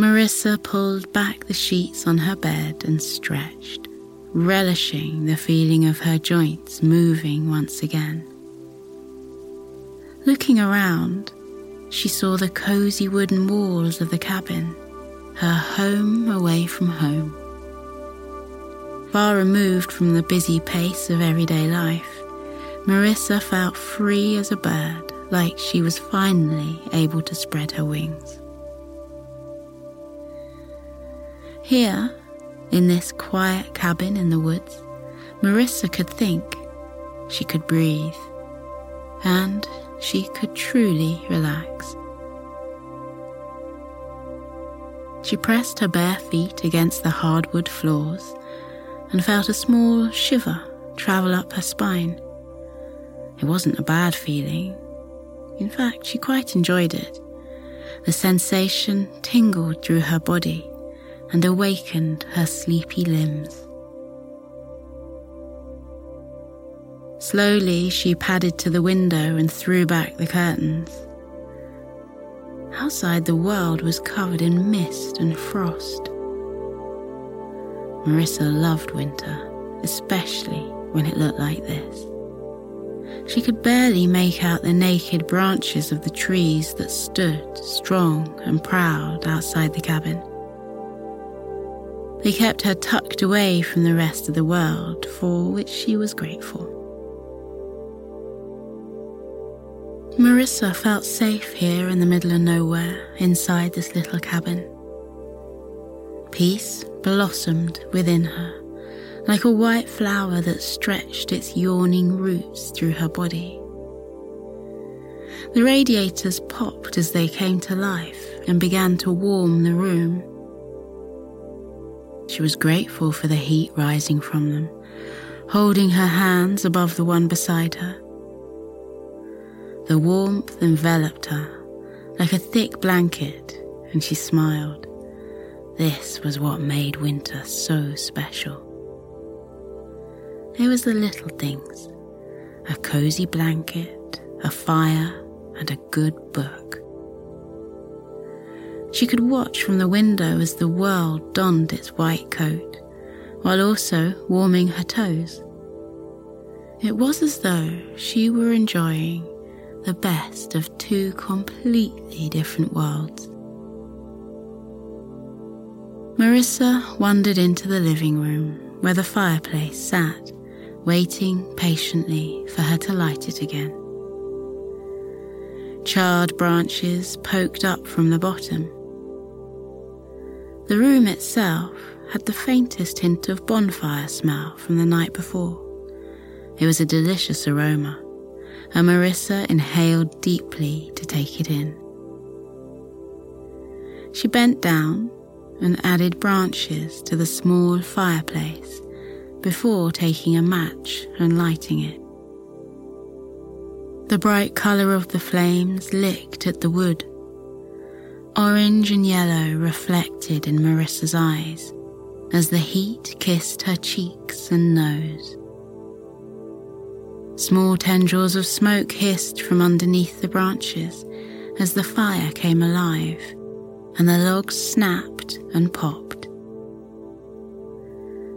Marissa pulled back the sheets on her bed and stretched, relishing the feeling of her joints moving once again. Looking around, she saw the cozy wooden walls of the cabin, her home away from home. Far removed from the busy pace of everyday life, Marissa felt free as a bird, like she was finally able to spread her wings. Here, in this quiet cabin in the woods, Marissa could think, she could breathe, and she could truly relax. She pressed her bare feet against the hardwood floors and felt a small shiver travel up her spine. It wasn't a bad feeling. In fact, she quite enjoyed it. The sensation tingled through her body and awakened her sleepy limbs. Slowly, she padded to the window and threw back the curtains. Outside, the world was covered in mist and frost. Marissa loved winter, especially when it looked like this. She could barely make out the naked branches of the trees that stood strong and proud outside the cabin. They kept her tucked away from the rest of the world, for which she was grateful. Marissa felt safe here in the middle of nowhere, inside this little cabin. Peace blossomed within her, like a white flower that stretched its yawning roots through her body. The radiators popped as they came to life and began to warm the room. She was grateful for the heat rising from them, holding her hands above the one beside her. The warmth enveloped her like a thick blanket, and she smiled. This was what made winter so special. It was the little things a cozy blanket, a fire, and a good book. She could watch from the window as the world donned its white coat, while also warming her toes. It was as though she were enjoying the best of two completely different worlds. Marissa wandered into the living room where the fireplace sat, waiting patiently for her to light it again. Charred branches poked up from the bottom the room itself had the faintest hint of bonfire smell from the night before. It was a delicious aroma, and Marissa inhaled deeply to take it in. She bent down and added branches to the small fireplace before taking a match and lighting it. The bright colour of the flames licked at the wood Orange and yellow reflected in Marissa's eyes as the heat kissed her cheeks and nose. Small tendrils of smoke hissed from underneath the branches as the fire came alive and the logs snapped and popped.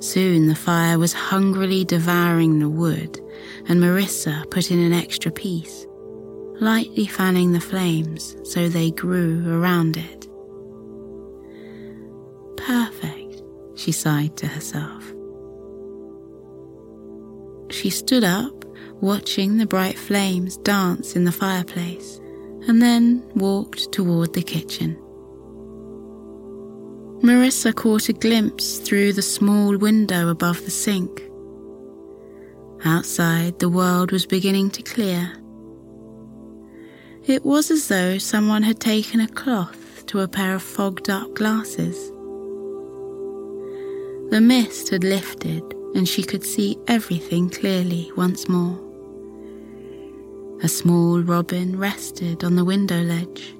Soon the fire was hungrily devouring the wood, and Marissa put in an extra piece lightly fanning the flames so they grew around it. Perfect, she sighed to herself. She stood up, watching the bright flames dance in the fireplace, and then walked toward the kitchen. Marissa caught a glimpse through the small window above the sink. Outside, the world was beginning to clear. It was as though someone had taken a cloth to a pair of fogged up glasses. The mist had lifted and she could see everything clearly once more. A small robin rested on the window ledge.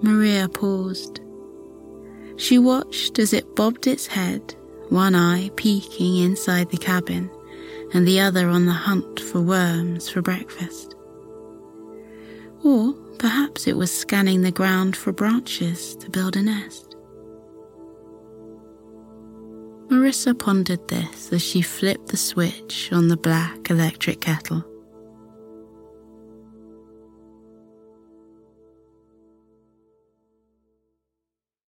Maria paused. She watched as it bobbed its head, one eye peeking inside the cabin and the other on the hunt for worms for breakfast. Or perhaps it was scanning the ground for branches to build a nest. Marissa pondered this as she flipped the switch on the black electric kettle.